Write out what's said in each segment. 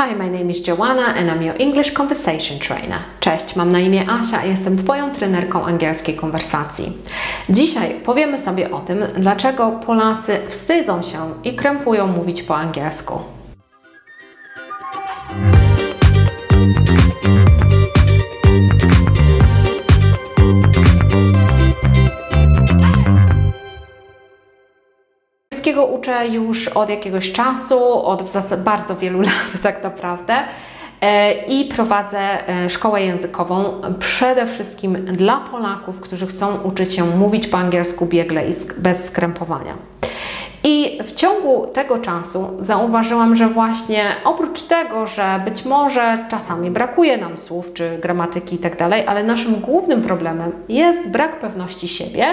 Hi, my name is Joanna and I'm your English Conversation Trainer. Cześć, mam na imię Asia i jestem Twoją trenerką angielskiej konwersacji. Dzisiaj powiemy sobie o tym, dlaczego Polacy wstydzą się i krępują mówić po angielsku. Angielskiego uczę już od jakiegoś czasu, od bardzo wielu lat tak naprawdę. E, I prowadzę e, szkołę językową przede wszystkim dla Polaków, którzy chcą uczyć się mówić po angielsku biegle i bez skrępowania. I w ciągu tego czasu zauważyłam, że właśnie oprócz tego, że być może czasami brakuje nam słów czy gramatyki i tak ale naszym głównym problemem jest brak pewności siebie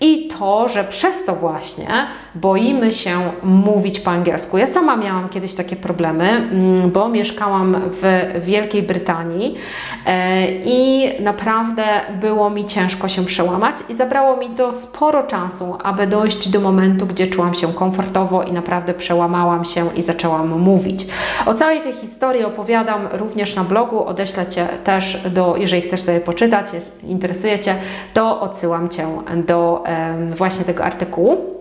i to, że przez to właśnie boimy się mówić po angielsku. Ja sama miałam kiedyś takie problemy, mm, bo mieszkałam w Wielkiej Brytanii e, i naprawdę było mi ciężko się przełamać i zabrało mi to sporo czasu, aby dojść do momentu, gdzie czułam się komfortowo i naprawdę przełamałam się i zaczęłam mówić. O całej tej historii opowiadam również na blogu, odeślę Cię też do, jeżeli chcesz sobie poczytać, jest, interesuje Cię, to odsyłam Cię do właśnie tego artykułu.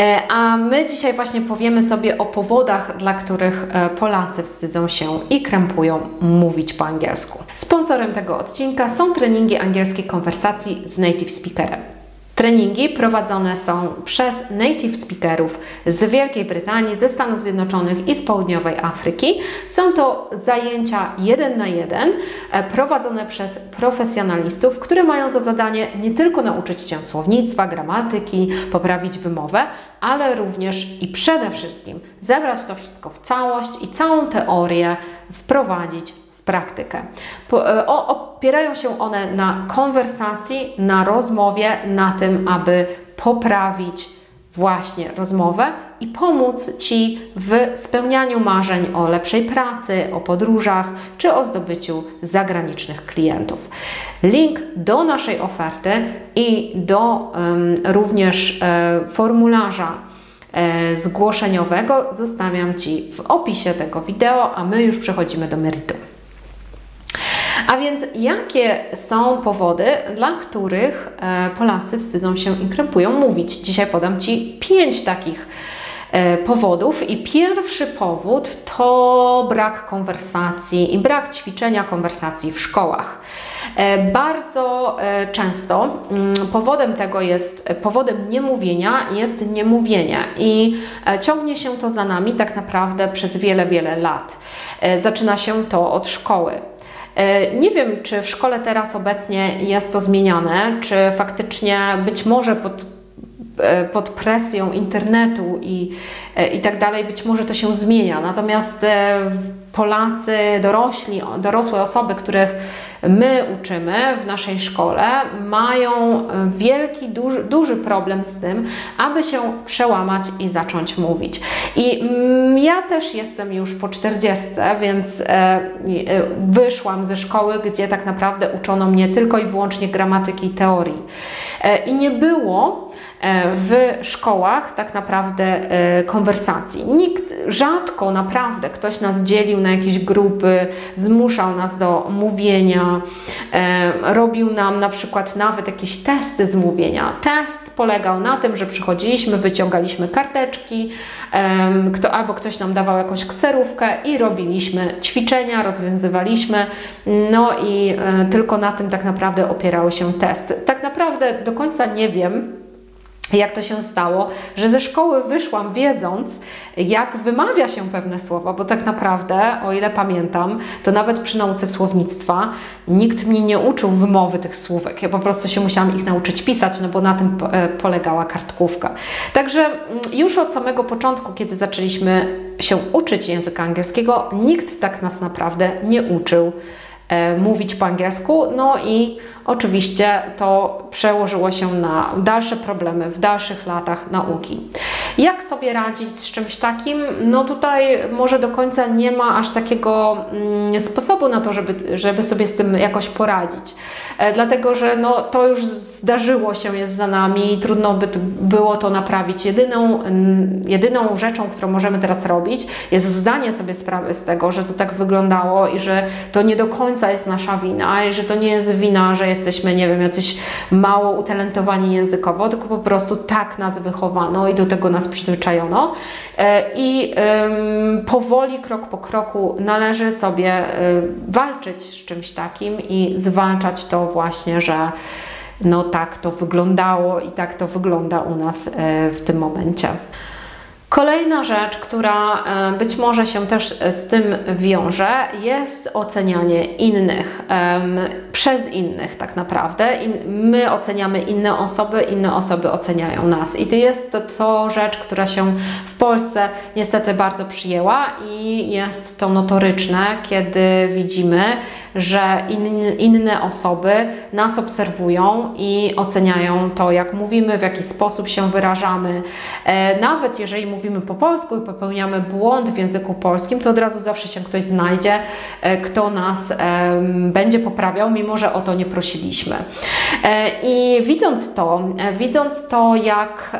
E, a my dzisiaj właśnie powiemy sobie o powodach, dla których e, Polacy wstydzą się i krępują mówić po angielsku. Sponsorem tego odcinka są treningi angielskiej konwersacji z native speakerem. Treningi prowadzone są przez native speakerów z Wielkiej Brytanii, ze Stanów Zjednoczonych i z Południowej Afryki. Są to zajęcia jeden na jeden e, prowadzone przez profesjonalistów, które mają za zadanie nie tylko nauczyć Cię słownictwa, gramatyki, poprawić wymowę, ale również i przede wszystkim zebrać to wszystko w całość i całą teorię wprowadzić praktykę. E, opierają się one na konwersacji, na rozmowie, na tym, aby poprawić właśnie rozmowę i pomóc Ci w spełnianiu marzeń o lepszej pracy, o podróżach czy o zdobyciu zagranicznych klientów. Link do naszej oferty i do um, również e, formularza e, zgłoszeniowego zostawiam Ci w opisie tego wideo, a my już przechodzimy do meritum. A więc jakie są powody, dla których e, Polacy wstydzą się i krępują mówić? Dzisiaj podam Ci pięć takich e, powodów. I pierwszy powód to brak konwersacji i brak ćwiczenia konwersacji w szkołach. E, bardzo często mm, powodem tego jest, powodem niemówienia jest niemówienie i ciągnie się to za nami tak naprawdę przez wiele, wiele lat. Zaczyna się to od szkoły. E, nie wiem, czy w szkole teraz obecnie jest to zmieniane, czy faktycznie być może pod pod presją internetu i, e, i tak dalej, być może to się zmienia. Natomiast Polacy, dorośli, dorosłe osoby, których my uczymy w naszej szkole, mają wielki, duży, duży problem z tym, aby się przełamać i zacząć mówić. I mm, ja też jestem już po 40, więc e, e, wyszłam ze szkoły, gdzie tak naprawdę uczono mnie tylko i wyłącznie gramatyki i teorii. E, I nie było w szkołach tak naprawdę konwersacji. Nikt, rzadko naprawdę ktoś nas dzielił na jakieś grupy, zmuszał nas do mówienia, robił nam na przykład nawet jakieś testy z mówienia. Test polegał na tym, że przychodziliśmy, wyciągaliśmy karteczki, kto, albo ktoś nam dawał jakąś kserówkę i robiliśmy ćwiczenia, rozwiązywaliśmy, no i e, tylko na tym tak naprawdę opierały się testy. Tak naprawdę do końca nie wiem, jak to się stało, że ze szkoły wyszłam wiedząc, jak wymawia się pewne słowa, bo tak naprawdę, o ile pamiętam, to nawet przy nauce słownictwa nikt mnie nie uczył wymowy tych słówek. Ja po prostu się musiałam ich nauczyć pisać, no bo na tym e, polegała kartkówka. Także mm, już od samego początku, kiedy zaczęliśmy się uczyć języka angielskiego, nikt tak nas naprawdę nie uczył mówić po angielsku. No i oczywiście to przełożyło się na dalsze problemy w dalszych latach nauki. Jak sobie radzić z czymś takim? No tutaj może do końca nie ma aż takiego mm, sposobu na to, żeby, żeby sobie z tym jakoś poradzić. E, dlatego, że no, to już zdarzyło się, jest za nami trudno by było to naprawić. Jedyną, jedyną rzeczą, którą możemy teraz robić, jest zdanie sobie sprawy z tego, że to tak wyglądało i że to nie do końca jest nasza wina i że to nie jest wina, że jesteśmy, nie wiem, jacyś mało utalentowani językowo, tylko po prostu tak nas wychowano i do tego nas przyzwyczajono. E, I powoli, krok po kroku należy sobie e, walczyć z czymś takim i zwalczać to właśnie, że no tak to wyglądało i tak to wygląda u nas e, w tym momencie. Kolejna rzecz, która e, być może się też e, z tym wiąże, jest ocenianie innych przez innych, tak naprawdę. my oceniamy inne osoby, inne osoby oceniają nas. I to jest to, rzecz, która się Polsce niestety bardzo przyjęła i jest to notoryczne, kiedy widzimy, że in, inne osoby nas obserwują i oceniają to, jak mówimy, w jaki sposób się wyrażamy. E, nawet jeżeli mówimy po polsku i popełniamy błąd w języku polskim, to od razu zawsze się ktoś znajdzie, e, kto nas e, będzie poprawiał, mimo że o to nie prosiliśmy. E, I widząc to, e, widząc to, jak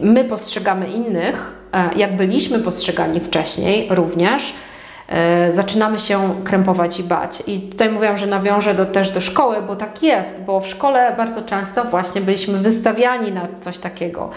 my postrzegamy innych, e, jak byliśmy postrzegani wcześniej również, zaczynamy się krępować i bać. I tutaj mówiłam, że nawiążę do, też do szkoły, bo tak jest, bo w szkole bardzo często właśnie byliśmy wystawiani na coś takiego.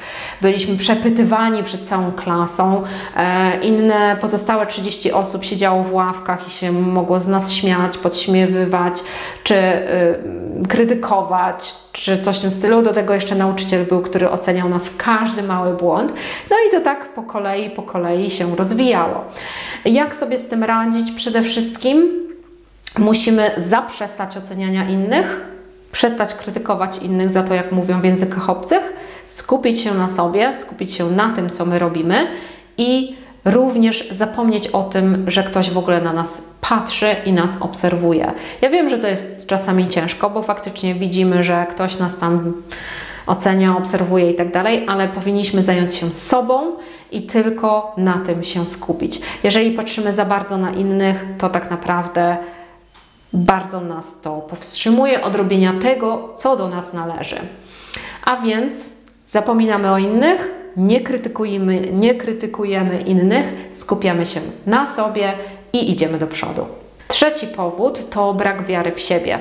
Byliśmy przepytywani przed całą klasą. E, inne pozostałe 30 osób siedziało w ławkach i się mogło z nas śmiać, podśmiewywać, czy y, krytykować, czy coś w tym stylu. Do tego jeszcze nauczyciel był, który oceniał nas w każdy mały błąd. No i to tak po kolei, po kolei się rozwijało. Jak sobie z tym radzić? Przede wszystkim musimy zaprzestać oceniania innych, przestać krytykować innych za to, jak mówią w językach obcych, skupić się na sobie, skupić się na tym, co my robimy i również zapomnieć o tym, że ktoś w ogóle na nas patrzy i nas obserwuje. Ja wiem, że to jest czasami ciężko, bo faktycznie widzimy, że ktoś nas tam ocenia, obserwuje i tak dalej, ale powinniśmy zająć się sobą i tylko na tym się skupić. Jeżeli patrzymy za bardzo na innych, to tak naprawdę bardzo nas to powstrzymuje od robienia tego, co do nas należy. A więc zapominamy o innych, nie krytykujemy, nie krytykujemy innych, skupiamy się na sobie i idziemy do przodu. Trzeci powód to brak wiary w siebie.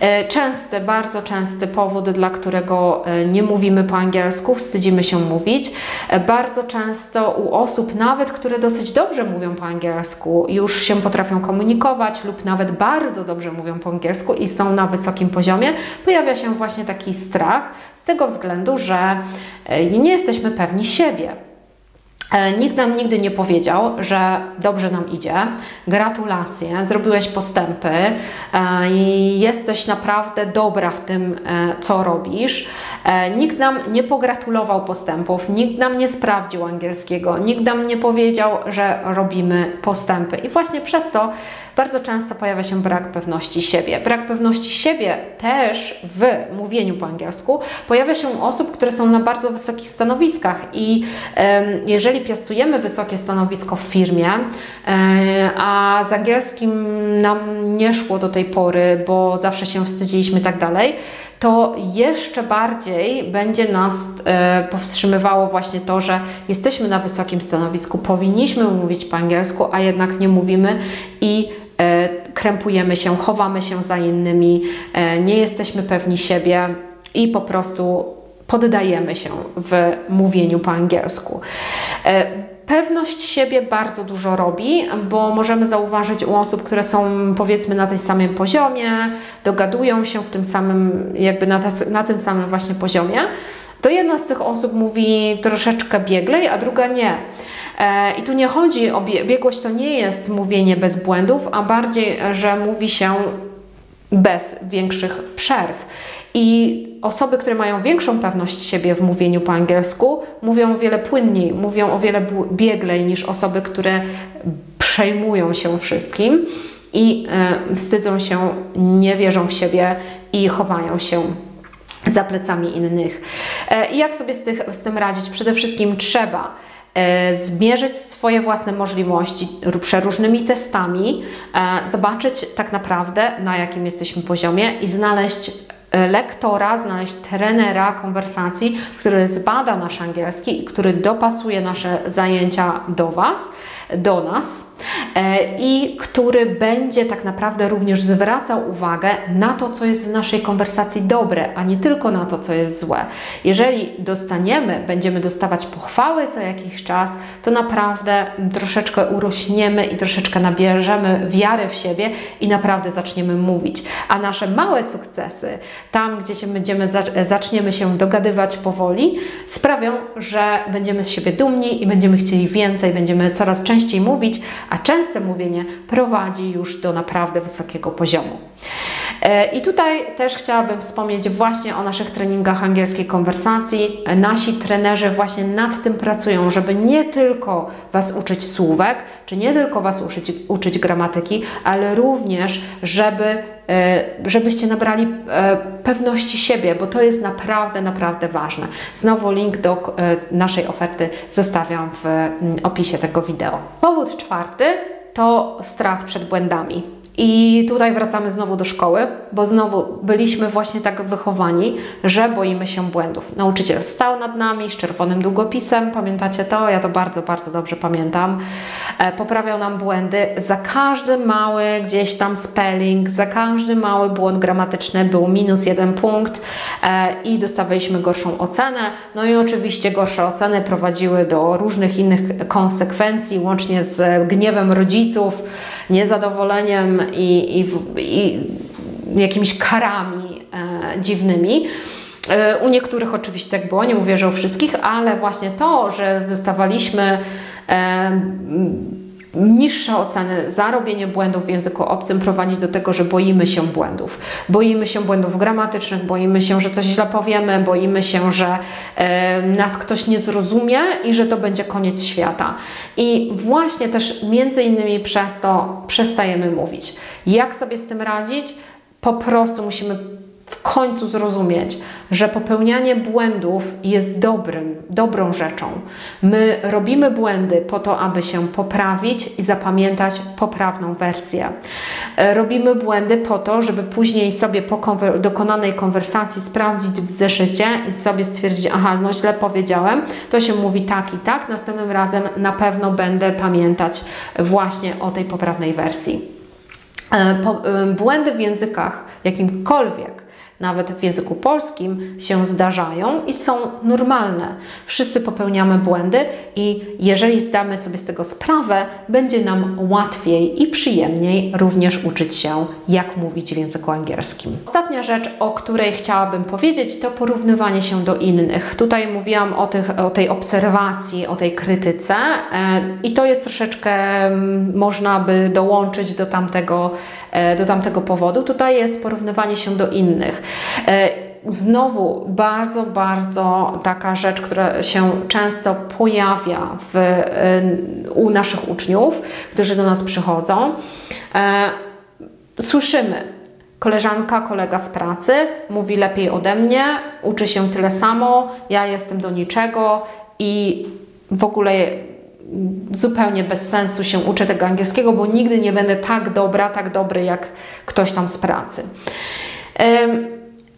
E, częsty, bardzo częsty powód, dla którego e, nie mówimy po angielsku, wstydzimy się mówić. E, bardzo często u osób, nawet które dosyć dobrze mówią po angielsku, już się potrafią komunikować lub nawet bardzo dobrze mówią po angielsku i są na wysokim poziomie, pojawia się właśnie taki strach z tego względu, że nie jesteśmy pewni siebie. E, nikt nam nigdy nie powiedział, że dobrze nam idzie. Gratulacje, zrobiłeś postępy e, i jesteś naprawdę dobra w tym, e, co robisz. Nikt nam nie pogratulował postępów, nikt nam nie sprawdził angielskiego, nikt nam nie powiedział, że robimy postępy. I właśnie przez to bardzo często pojawia się brak pewności siebie. Brak pewności siebie też w mówieniu po angielsku pojawia się u osób, które są na bardzo wysokich stanowiskach i jeżeli piastujemy wysokie stanowisko w firmie, e, a z angielskim nam nie szło do tej pory, bo zawsze się wstydziliśmy i tak dalej, to jeszcze bardziej będzie nas e, powstrzymywało właśnie to, że jesteśmy na wysokim stanowisku, powinniśmy mówić po angielsku, a jednak nie mówimy i krępujemy się, chowamy się za innymi, e, nie jesteśmy pewni siebie i po prostu poddajemy się w mówieniu po angielsku. E, pewność siebie bardzo dużo robi, bo możemy zauważyć u osób, które są powiedzmy na tym samym poziomie, dogadują się w tym samym, jakby na, na tym samym właśnie poziomie, to jedna z tych osób mówi troszeczkę bieglej, a druga nie. E, I tu nie chodzi o biegłość, to nie jest mówienie bez błędów, a bardziej, że mówi się bez większych przerw. I osoby, które mają większą pewność siebie w mówieniu po angielsku, mówią o wiele płynniej, mówią o wiele bieglej niż osoby, które przejmują się wszystkim. i e, wstydzą się, nie wierzą w siebie i chowają się za plecami innych. E, I jak sobie z, tych, z tym radzić? Przede wszystkim trzeba e, zmierzyć swoje własne możliwości przeróżnymi testami, zobaczyć tak naprawdę na jakim jesteśmy poziomie i znaleźć lektora, znaleźć trenera konwersacji, który zbada nasz angielski i który dopasuje nasze zajęcia do Was, do nas E, i który będzie tak naprawdę również zwracał uwagę na to, co jest w naszej konwersacji dobre, a nie tylko na to, co jest złe. Jeżeli dostaniemy, będziemy dostawać pochwały co jakiś czas, to naprawdę troszeczkę urośniemy i troszeczkę nabierzemy wiary w siebie i naprawdę zaczniemy mówić. A nasze małe sukcesy, tam gdzie się będziemy, zaczniemy się dogadywać powoli, sprawią, że będziemy z siebie dumni i będziemy chcieli więcej, będziemy coraz częściej mówić, a częste mówienie prowadzi już do naprawdę wysokiego poziomu. E, I tutaj też chciałabym wspomnieć właśnie o naszych treningach angielskiej konwersacji. Nasi trenerzy właśnie nad tym pracują, żeby nie tylko Was uczyć słówek, czy nie tylko Was uczyć, uczyć gramatyki, ale również, żeby żebyście nabrali e, pewności siebie, bo to jest naprawdę, naprawdę ważne. Znowu link do naszej oferty zostawiam w mm, opisie tego wideo. Powód czwarty to strach przed błędami. I tutaj wracamy znowu do szkoły, bo znowu byliśmy właśnie tak wychowani, że boimy się błędów. Nauczyciel stał nad nami z czerwonym długopisem, pamiętacie to? Ja to bardzo, bardzo dobrze pamiętam. E, poprawiał nam błędy. Za każdy mały gdzieś tam spelling, za każdy mały błąd gramatyczny był minus jeden punkt e, i dostawaliśmy gorszą ocenę. No i oczywiście gorsze oceny prowadziły do różnych innych konsekwencji, łącznie z gniewem rodziców, niezadowoleniem i, i, i jakimiś karami e, dziwnymi. E, u niektórych oczywiście tak było, nie mówię, że u wszystkich, ale właśnie to, że dostawaliśmy e, niższe oceny za robienie błędów w języku obcym prowadzi do tego, że boimy się błędów. Boimy się błędów gramatycznych, boimy się, że coś źle powiemy, boimy się, że e, nas ktoś nie zrozumie i że to będzie koniec świata. I właśnie też między innymi przez to przestajemy mówić. Jak sobie z tym radzić? Po prostu musimy w końcu zrozumieć, że popełnianie błędów jest dobrym, dobrą rzeczą. My robimy błędy po to, aby się poprawić i zapamiętać poprawną wersję. E, robimy błędy po to, żeby później sobie po konwer dokonanej konwersacji sprawdzić w zeszycie i sobie stwierdzić, aha, no źle powiedziałem, to się mówi tak i tak, następnym razem na pewno będę pamiętać właśnie o tej poprawnej wersji. E, e, błędy w językach jakimkolwiek nawet w języku polskim się zdarzają i są normalne. Wszyscy popełniamy błędy i jeżeli zdamy sobie z tego sprawę, będzie nam łatwiej i przyjemniej również uczyć się, jak mówić w języku angielskim. Ostatnia rzecz, o której chciałabym powiedzieć, to porównywanie się do innych. Tutaj mówiłam o, tych, o tej obserwacji, o tej krytyce e, i to jest troszeczkę, mm, można by dołączyć do tamtego, e, do tamtego powodu. Tutaj jest porównywanie się do innych. E, znowu bardzo, bardzo taka rzecz, która się często pojawia w, e, u naszych uczniów, którzy do nas przychodzą. E, słyszymy, koleżanka, kolega z pracy mówi lepiej ode mnie, uczy się tyle samo, ja jestem do niczego i w ogóle zupełnie bez sensu się uczę tego angielskiego, bo nigdy nie będę tak dobra, tak dobry jak ktoś tam z pracy.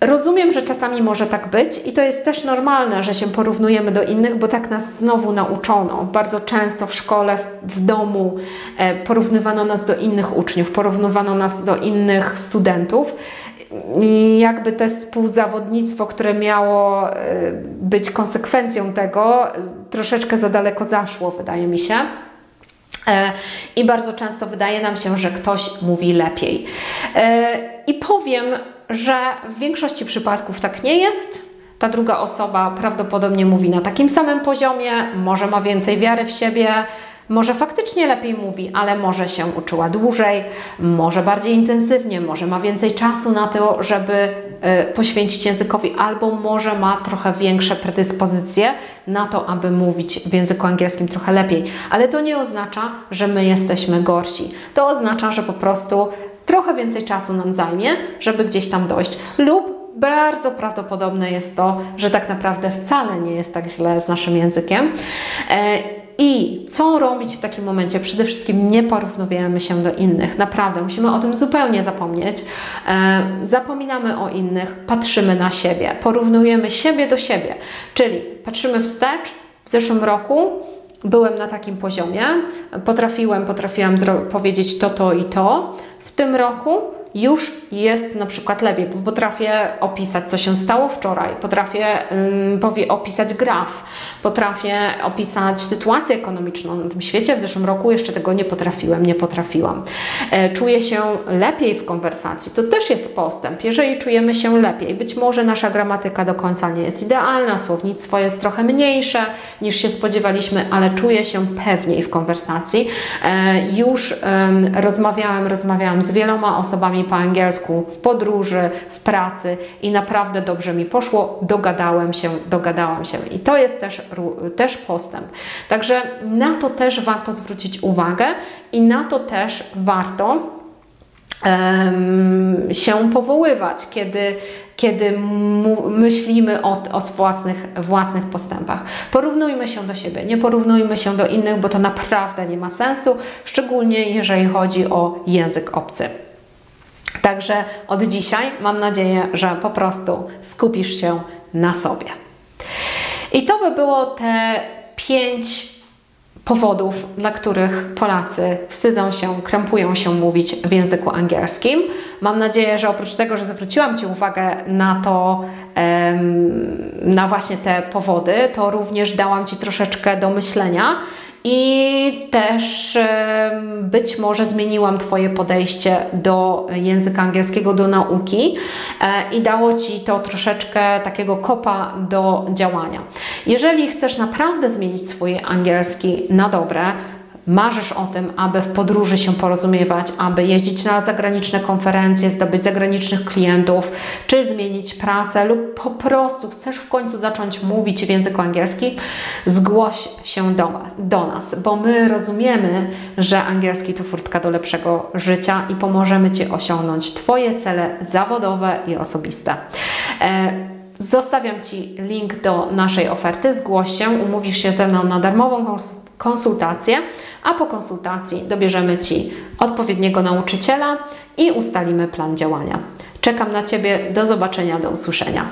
Rozumiem, że czasami może tak być i to jest też normalne, że się porównujemy do innych, bo tak nas znowu nauczono. Bardzo często w szkole, w domu e, porównywano nas do innych uczniów, porównywano nas do innych studentów. I jakby to współzawodnictwo, które miało e, być konsekwencją tego, troszeczkę za daleko zaszło, wydaje mi się. E, I bardzo często wydaje nam się, że ktoś mówi lepiej. I powiem, że w większości przypadków tak nie jest. Ta druga osoba prawdopodobnie mówi na takim samym poziomie, może ma więcej wiary w siebie, może faktycznie lepiej mówi, ale może się uczyła dłużej, może bardziej intensywnie, może ma więcej czasu na to, żeby y, poświęcić językowi, albo może ma trochę większe predyspozycje na to, aby mówić w języku angielskim trochę lepiej. Ale to nie oznacza, że my jesteśmy gorsi. To oznacza, że po prostu trochę więcej czasu nam zajmie, żeby gdzieś tam dojść. Lub bardzo prawdopodobne jest to, że tak naprawdę wcale nie jest tak źle z naszym językiem. E, I co robić w takim momencie? Przede wszystkim nie porównujemy się do innych. Naprawdę, musimy o tym zupełnie zapomnieć. E, zapominamy o innych, patrzymy na siebie, porównujemy siebie do siebie. Czyli patrzymy wstecz. W zeszłym roku byłem na takim poziomie, potrafiłem, potrafiłam powiedzieć to, to i to. W tym roku już jest na przykład lepiej, bo potrafię opisać, co się stało wczoraj, potrafię um, opisać graf, potrafię opisać sytuację ekonomiczną na tym świecie. W zeszłym roku jeszcze tego nie potrafiłem, nie potrafiłam. E, czuję się lepiej w konwersacji. To też jest postęp. Jeżeli czujemy się lepiej, być może nasza gramatyka do końca nie jest idealna, słownictwo jest trochę mniejsze niż się spodziewaliśmy, ale czuję się pewniej w konwersacji. E, już rozmawiałem, rozmawiałam z wieloma osobami po angielsku w podróży, w pracy i naprawdę dobrze mi poszło, dogadałem się, dogadałam się i to jest też, też postęp. Także na to też warto zwrócić uwagę i na to też warto się powoływać, kiedy, kiedy myślimy o, o własnych, własnych postępach. Porównujmy się do siebie, nie porównujmy się do innych, bo to naprawdę nie ma sensu, szczególnie jeżeli chodzi o język obcy. Także od dzisiaj mam nadzieję, że po prostu skupisz się na sobie. I to by było te pięć powodów, dla których Polacy wstydzą się, krępują się mówić w języku angielskim. Mam nadzieję, że oprócz tego, że zwróciłam Ci uwagę na to, na właśnie te powody, to również dałam Ci troszeczkę do myślenia i też być może zmieniłam Twoje podejście do języka angielskiego, do nauki e, i dało Ci to troszeczkę takiego kopa do działania. Jeżeli chcesz naprawdę zmienić swój angielski na dobre, marzysz o tym, aby w podróży się porozumiewać, aby jeździć na zagraniczne konferencje, zdobyć zagranicznych klientów, czy zmienić pracę, lub po prostu chcesz w końcu zacząć mówić w języku angielskim, zgłoś się do, do nas, bo my rozumiemy, że angielski to furtka do lepszego życia i pomożemy Ci osiągnąć Twoje cele zawodowe i osobiste. E, Zostawiam Ci link do naszej oferty, zgłoś się, umówisz się ze mną na darmową konsultację, a po konsultacji dobierzemy Ci odpowiedniego nauczyciela i ustalimy plan działania. Czekam na Ciebie, do zobaczenia, do usłyszenia.